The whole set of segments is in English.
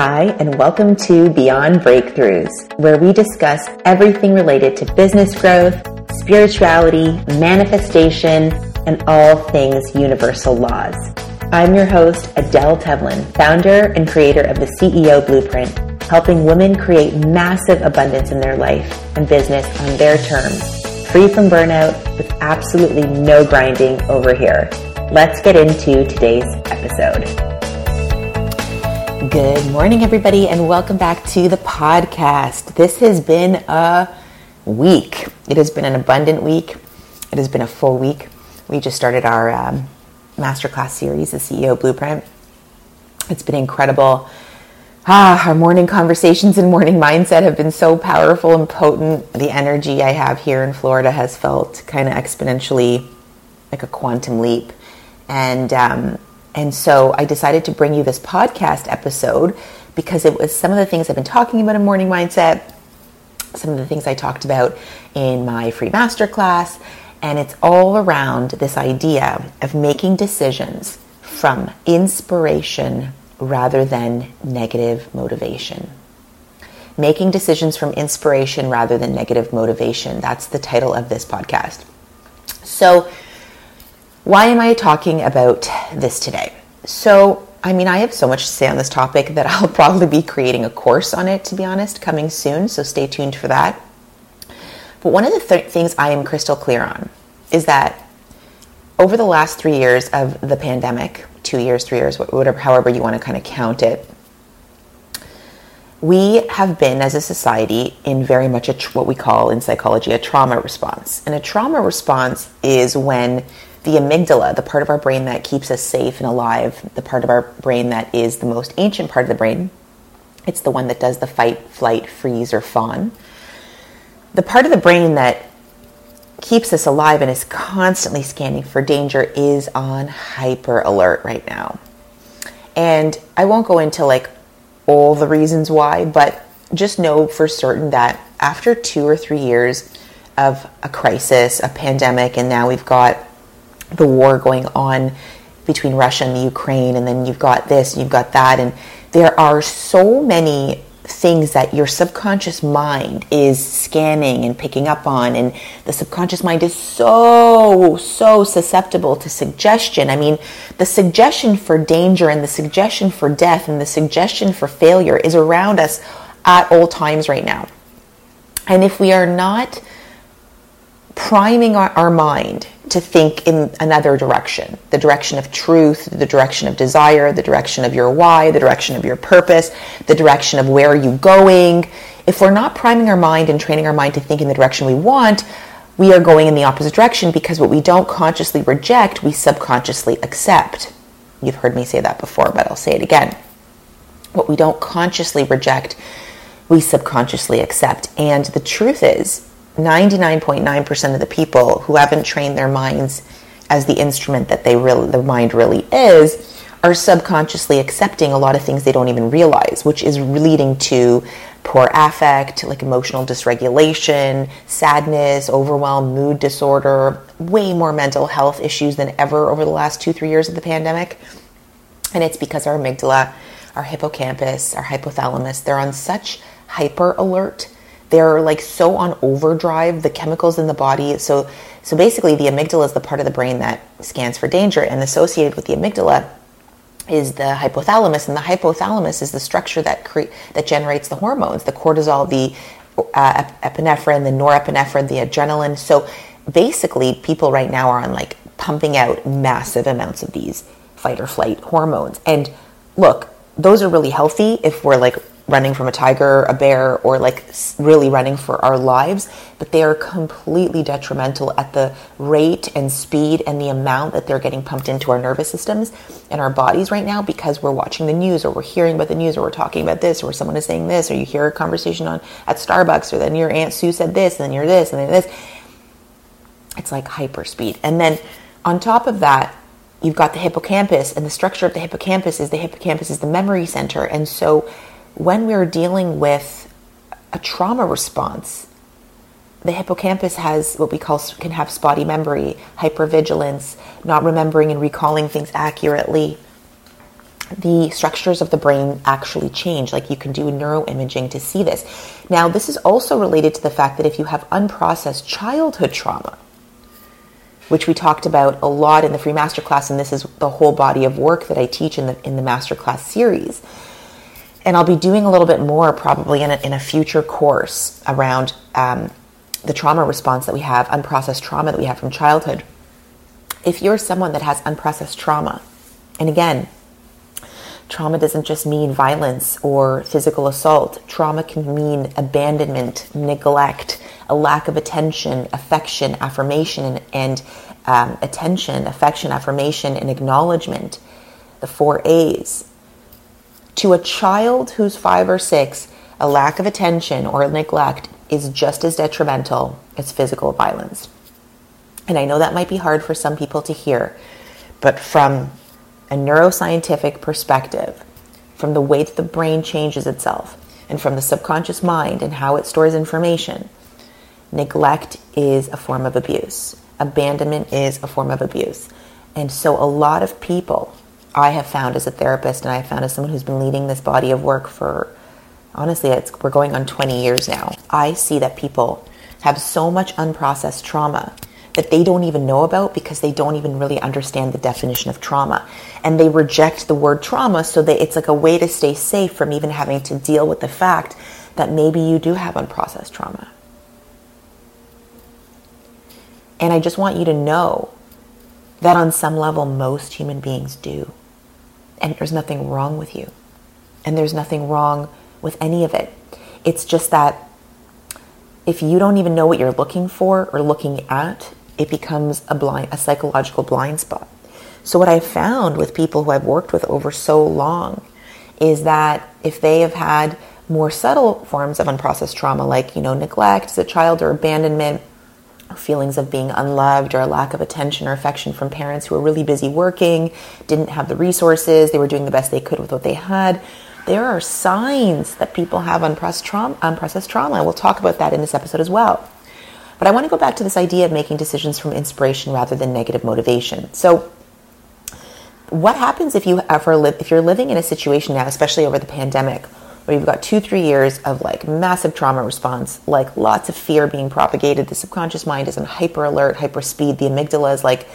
Hi, and welcome to Beyond Breakthroughs, where we discuss everything related to business growth, spirituality, manifestation, and all things universal laws. I'm your host, Adele Tevlin, founder and creator of the CEO Blueprint, helping women create massive abundance in their life and business on their terms, free from burnout, with absolutely no grinding over here. Let's get into today's episode. Good morning, everybody, and welcome back to the podcast. This has been a week. It has been an abundant week. It has been a full week. We just started our um, masterclass series, the CEO Blueprint. It's been incredible. Ah, our morning conversations and morning mindset have been so powerful and potent. The energy I have here in Florida has felt kind of exponentially like a quantum leap. And um, and so I decided to bring you this podcast episode because it was some of the things I've been talking about in Morning Mindset, some of the things I talked about in my free masterclass, and it's all around this idea of making decisions from inspiration rather than negative motivation. Making decisions from inspiration rather than negative motivation. That's the title of this podcast. So, why am I talking about this today? So, I mean, I have so much to say on this topic that I'll probably be creating a course on it, to be honest, coming soon. So, stay tuned for that. But one of the th- things I am crystal clear on is that over the last three years of the pandemic, two years, three years, whatever, however you want to kind of count it, we have been as a society in very much a what we call in psychology a trauma response. And a trauma response is when the amygdala, the part of our brain that keeps us safe and alive, the part of our brain that is the most ancient part of the brain, it's the one that does the fight, flight, freeze, or fawn. The part of the brain that keeps us alive and is constantly scanning for danger is on hyper alert right now. And I won't go into like all the reasons why, but just know for certain that after two or three years of a crisis, a pandemic, and now we've got the war going on between Russia and the Ukraine, and then you've got this, you've got that, and there are so many things that your subconscious mind is scanning and picking up on and the subconscious mind is so so susceptible to suggestion. I mean the suggestion for danger and the suggestion for death and the suggestion for failure is around us at all times right now. And if we are not priming our, our mind to think in another direction the direction of truth, the direction of desire, the direction of your why, the direction of your purpose, the direction of where are you going. If we're not priming our mind and training our mind to think in the direction we want, we are going in the opposite direction because what we don't consciously reject, we subconsciously accept. You've heard me say that before, but I'll say it again. What we don't consciously reject, we subconsciously accept. And the truth is, 99.9% of the people who haven't trained their minds as the instrument that they really the mind really is are subconsciously accepting a lot of things they don't even realize which is leading to poor affect like emotional dysregulation sadness overwhelm mood disorder way more mental health issues than ever over the last two three years of the pandemic. And it's because our amygdala our hippocampus our hypothalamus they're on such hyper alert they're like so on overdrive the chemicals in the body. So so basically the amygdala is the part of the brain that scans for danger and associated with the amygdala is the hypothalamus and the hypothalamus is the structure that cre- that generates the hormones the cortisol the uh, epinephrine the norepinephrine the adrenaline. So basically people right now are on like pumping out massive amounts of these fight or flight hormones. And look those are really healthy if we're like running from a tiger, a bear, or like really running for our lives, but they are completely detrimental at the rate and speed and the amount that they're getting pumped into our nervous systems and our bodies right now because we're watching the news or we're hearing about the news or we're talking about this or someone is saying this or you hear a conversation on at Starbucks or then your Aunt Sue said this and then you're this and then this. It's like hyper speed. And then on top of that, you've got the hippocampus and the structure of the hippocampus is the hippocampus is the memory center and so when we're dealing with a trauma response, the hippocampus has what we call can have spotty memory, hypervigilance, not remembering and recalling things accurately. the structures of the brain actually change. Like you can do neuroimaging to see this. Now, this is also related to the fact that if you have unprocessed childhood trauma, which we talked about a lot in the free masterclass, and this is the whole body of work that I teach in the in the masterclass series. And I'll be doing a little bit more probably in a, in a future course around um, the trauma response that we have, unprocessed trauma that we have from childhood. If you're someone that has unprocessed trauma, and again, trauma doesn't just mean violence or physical assault, trauma can mean abandonment, neglect, a lack of attention, affection, affirmation, and, um, attention, affection, affirmation, and acknowledgement. The four A's. To a child who's five or six, a lack of attention or neglect is just as detrimental as physical violence. And I know that might be hard for some people to hear, but from a neuroscientific perspective, from the way that the brain changes itself, and from the subconscious mind and how it stores information, neglect is a form of abuse. Abandonment is a form of abuse. And so, a lot of people I have found as a therapist, and I have found as someone who's been leading this body of work for honestly, we're going on 20 years now. I see that people have so much unprocessed trauma that they don't even know about because they don't even really understand the definition of trauma. And they reject the word trauma so that it's like a way to stay safe from even having to deal with the fact that maybe you do have unprocessed trauma. And I just want you to know that on some level, most human beings do. And there's nothing wrong with you. And there's nothing wrong with any of it. It's just that if you don't even know what you're looking for or looking at, it becomes a blind, a psychological blind spot. So what I've found with people who I've worked with over so long is that if they have had more subtle forms of unprocessed trauma, like you know neglect as a child or abandonment, feelings of being unloved or a lack of attention or affection from parents who were really busy working, didn't have the resources, they were doing the best they could with what they had. There are signs that people have unprocessed trauma. Unprocessed trauma. We'll talk about that in this episode as well. But I want to go back to this idea of making decisions from inspiration rather than negative motivation. So, what happens if you ever live if you're living in a situation now, especially over the pandemic, where you've got two, three years of like massive trauma response, like lots of fear being propagated. The subconscious mind is in hyper alert, hyper speed. The amygdala is like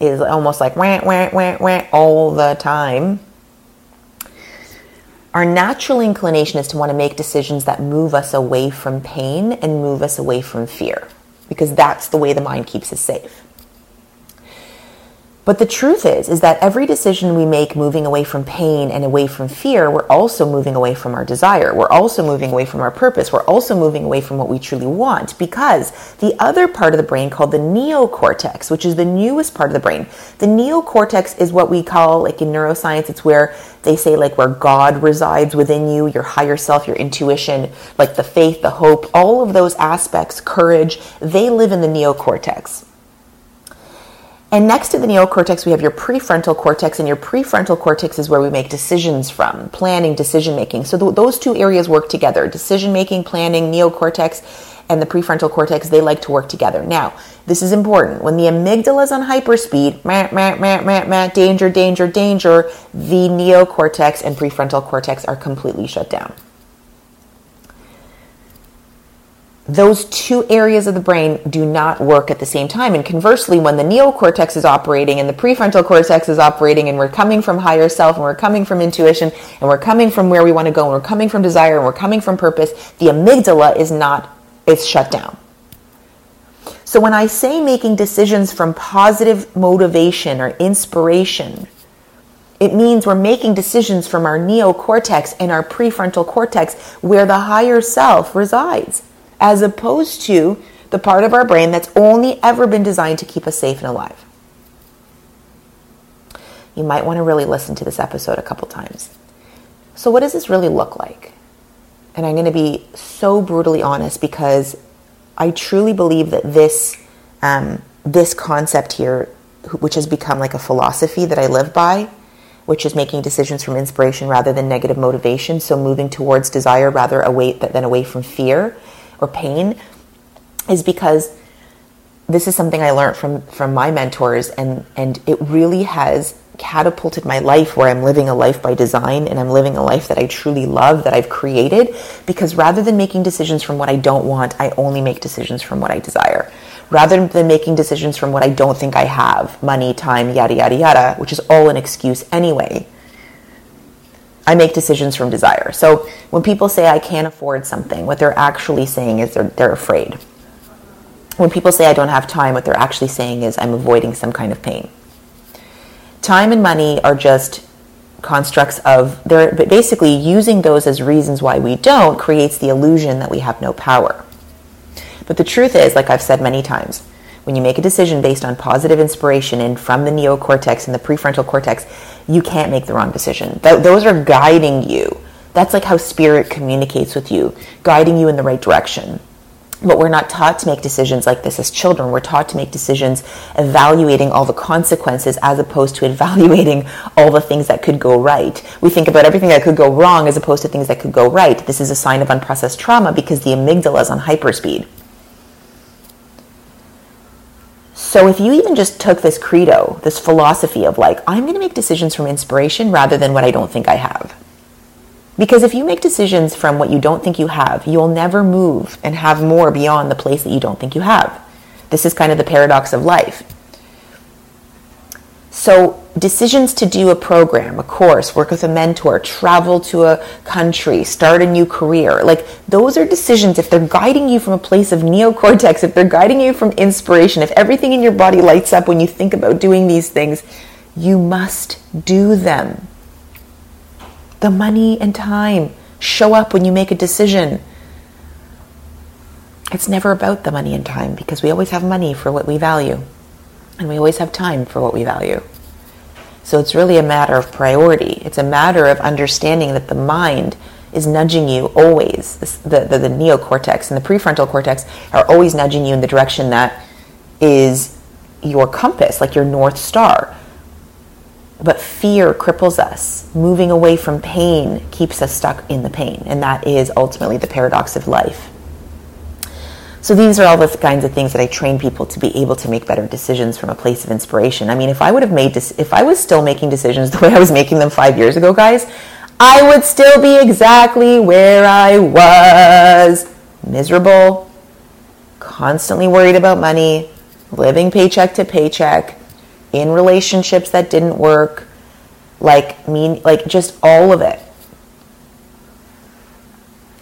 is almost like wah, wah, wah, wah, all the time. Our natural inclination is to want to make decisions that move us away from pain and move us away from fear because that's the way the mind keeps us safe. But the truth is is that every decision we make moving away from pain and away from fear, we're also moving away from our desire. We're also moving away from our purpose. We're also moving away from what we truly want because the other part of the brain called the neocortex, which is the newest part of the brain. The neocortex is what we call like in neuroscience it's where they say like where God resides within you, your higher self, your intuition, like the faith, the hope, all of those aspects, courage, they live in the neocortex. And next to the neocortex, we have your prefrontal cortex, and your prefrontal cortex is where we make decisions from planning, decision making. So th- those two areas work together decision making, planning, neocortex, and the prefrontal cortex, they like to work together. Now, this is important. When the amygdala is on hyperspeed, meh, danger, danger, danger, the neocortex and prefrontal cortex are completely shut down. Those two areas of the brain do not work at the same time. And conversely, when the neocortex is operating and the prefrontal cortex is operating, and we're coming from higher self, and we're coming from intuition, and we're coming from where we want to go, and we're coming from desire, and we're coming from purpose, the amygdala is not, it's shut down. So when I say making decisions from positive motivation or inspiration, it means we're making decisions from our neocortex and our prefrontal cortex where the higher self resides as opposed to the part of our brain that's only ever been designed to keep us safe and alive. You might want to really listen to this episode a couple times. So, what does this really look like? And I'm going to be so brutally honest because I truly believe that this um, this concept here, which has become like a philosophy that I live by, which is making decisions from inspiration rather than negative motivation. So moving towards desire rather away than away from fear or pain is because this is something I learned from from my mentors, and and it really has catapulted my life where I'm living a life by design and I'm living a life that I truly love that I've created because rather than making decisions from what I don't want, I only make decisions from what I desire. Rather than making decisions from what I don't think I have, money, time, yada yada yada, which is all an excuse anyway. I make decisions from desire. So when people say I can't afford something, what they're actually saying is they're, they're afraid when people say I don't have time, what they're actually saying is I'm avoiding some kind of pain. Time and money are just constructs of they're basically using those as reasons why we don't creates the illusion that we have no power. But the truth is, like I've said many times, when you make a decision based on positive inspiration and from the neocortex and the prefrontal cortex, you can't make the wrong decision. Th- those are guiding you. That's like how spirit communicates with you, guiding you in the right direction. But we're not taught to make decisions like this as children. We're taught to make decisions evaluating all the consequences as opposed to evaluating all the things that could go right. We think about everything that could go wrong as opposed to things that could go right. This is a sign of unprocessed trauma because the amygdala is on hyperspeed. So if you even just took this credo, this philosophy of like, I'm going to make decisions from inspiration rather than what I don't think I have because if you make decisions from what you don't think you have, you'll never move and have more beyond the place that you don't think you have. This is kind of the paradox of life. So, decisions to do a program, a course, work with a mentor, travel to a country, start a new career, like those are decisions. If they're guiding you from a place of neocortex, if they're guiding you from inspiration, if everything in your body lights up when you think about doing these things, you must do them. The money and time. Show up when you make a decision. It's never about the money and time because we always have money for what we value and we always have time for what we value. So it's really a matter of priority. It's a matter of understanding that the mind is nudging you always. The, the, the, neocortex and the prefrontal cortex are always nudging you in the direction that is your compass, like your North Star. But fear cripples us. Moving away from pain keeps us stuck in the pain. And that is ultimately the paradox of life. So these are all the kinds of things that I train people to be able to make better decisions from a place of inspiration. I mean, if I would have made if I was still making decisions the way I was making them five years ago, guys, I would still be exactly where I was. Miserable, constantly worried about money, living paycheck to paycheck, in relationships that didn't work, like mean like just all of it.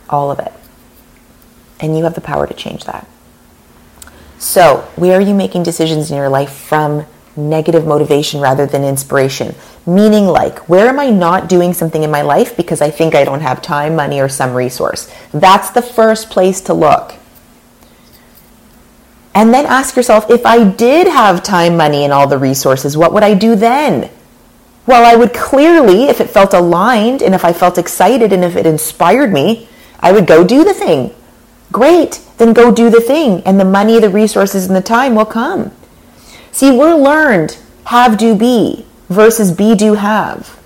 All of it. And you have the power to change that. So, where are you making decisions in your life from negative motivation rather than inspiration? Meaning, like, where am I not doing something in my life because I think I don't have time, money, or some resource? That's the first place to look. And then ask yourself if I did have time, money, and all the resources, what would I do then? Well, I would clearly, if it felt aligned and if I felt excited and if it inspired me, I would go do the thing. Great, then go do the thing, and the money, the resources, and the time will come. See, we're learned have, do, be versus be, do, have.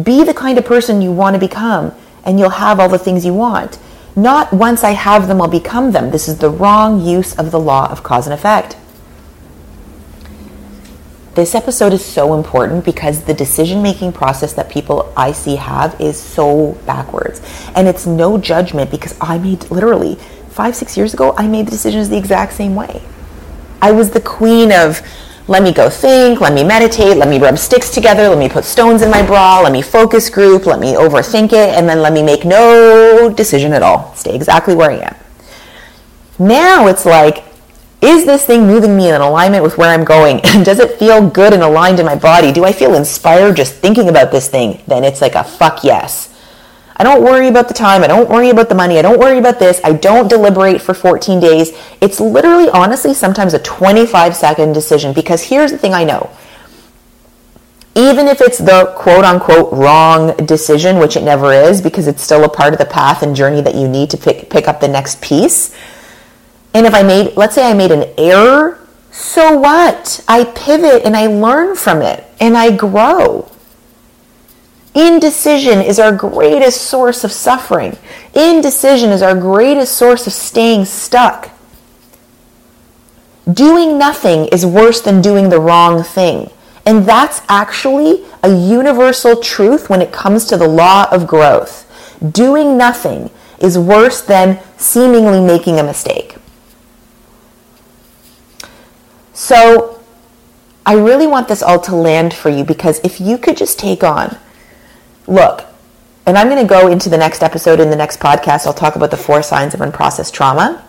Be the kind of person you want to become, and you'll have all the things you want. Not once I have them, I'll become them. This is the wrong use of the law of cause and effect. This episode is so important because the decision making process that people I see have is so backwards. And it's no judgment because I made literally five, six years ago, I made the decisions the exact same way. I was the queen of let me go think, let me meditate, let me rub sticks together, let me put stones in my bra, let me focus group, let me overthink it, and then let me make no decision at all. Stay exactly where I am. Now it's like, is this thing moving me in alignment with where I'm going? Does it feel good and aligned in my body? Do I feel inspired just thinking about this thing? Then it's like a fuck yes. I don't worry about the time. I don't worry about the money. I don't worry about this. I don't deliberate for 14 days. It's literally, honestly, sometimes a 25 second decision because here's the thing I know. Even if it's the quote unquote wrong decision, which it never is because it's still a part of the path and journey that you need to pick, pick up the next piece. And if I made, let's say I made an error, so what? I pivot and I learn from it and I grow. Indecision is our greatest source of suffering. Indecision is our greatest source of staying stuck. Doing nothing is worse than doing the wrong thing. And that's actually a universal truth when it comes to the law of growth. Doing nothing is worse than seemingly making a mistake. So, I really want this all to land for you because if you could just take on, look, and I'm going to go into the next episode in the next podcast. I'll talk about the four signs of unprocessed trauma.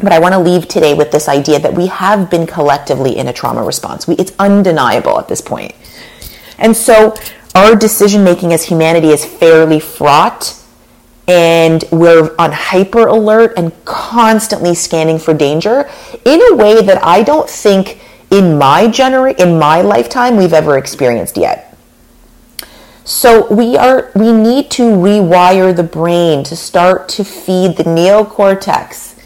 But I want to leave today with this idea that we have been collectively in a trauma response. We, it's undeniable at this point. And so our decision making as humanity is fairly fraught and we're on hyper alert and constantly scanning for danger in a way that I don't think in my gener- in my lifetime we've ever experienced yet. So we are we need to rewire the brain to start to feed the neocortex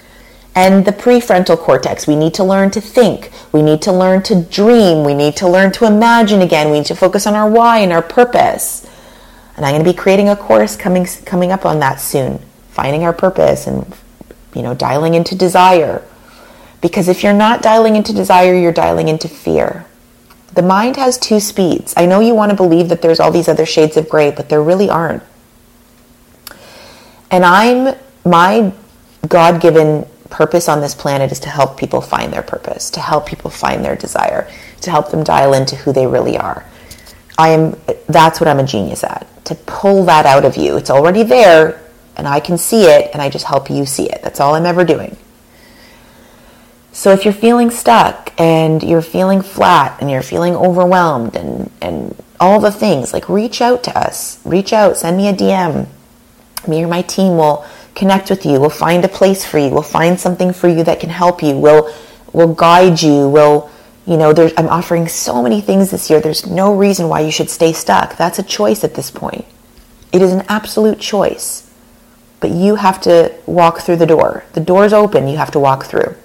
and the prefrontal cortex. We need to learn to think. We need to learn to dream. We need to learn to imagine again. We need to focus on our why and our purpose. And I'm going to be creating a course coming coming up on that soon. Finding our purpose and you know, dialing into desire. Because if you're not dialing into desire, you're dialing into fear. The mind has two speeds. I know you want to believe that there's all these other shades of gray, but there really aren't. And I'm my God-given purpose on this planet is to help people find their purpose, to help people find their desire, to help them dial into who they really are. I am that's what I'm a genius at. To pull that out of you. It's already there and I can see it and I just help you see it. That's all I'm ever doing. So if you're feeling stuck and you're feeling flat and you're feeling overwhelmed and and all the things, like reach out to us. Reach out, send me a DM. Me or my team will connect with you. We'll find a place for you. We'll find something for you that can help you. We'll we'll guide you. We'll you know, I'm offering so many things this year. There's no reason why you should stay stuck. That's a choice at this point. It is an absolute choice. But you have to walk through the door. The door's open, you have to walk through.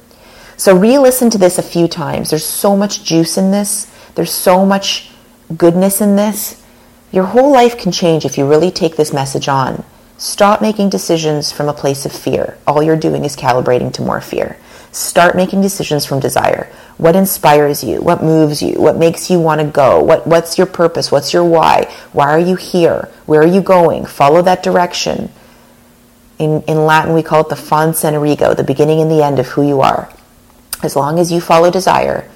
So re listen to this a few times. There's so much juice in this, there's so much goodness in this. Your whole life can change if you really take this message on. Stop making decisions from a place of fear. All you're doing is calibrating to more fear. Start making decisions from desire. What inspires you? What moves you? What makes you want to go? What, what's your purpose? What's your why? Why are you here? Where are you going? Follow that direction. In, in Latin, we call it the fons and origo, the beginning and the end of who you are. As long as you follow desire,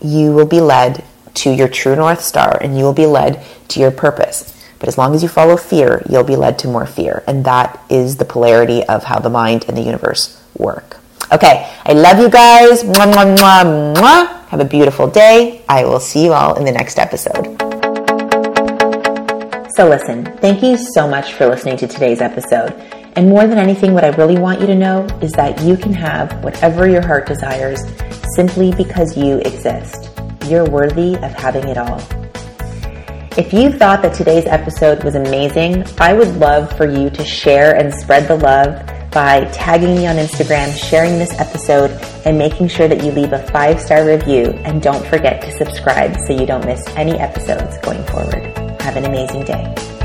you will be led to your true North Star and you will be led to your purpose. But as long as you follow fear, you'll be led to more fear. And that is the polarity of how the mind and the universe work. Okay, I love you guys. Mwah, mwah, mwah, mwah. Have a beautiful day. I will see you all in the next episode. So, listen, thank you so much for listening to today's episode. And more than anything, what I really want you to know is that you can have whatever your heart desires simply because you exist. You're worthy of having it all. If you thought that today's episode was amazing, I would love for you to share and spread the love by tagging me on Instagram, sharing this episode, and making sure that you leave a five star review. And don't forget to subscribe so you don't miss any episodes going forward. Have an amazing day.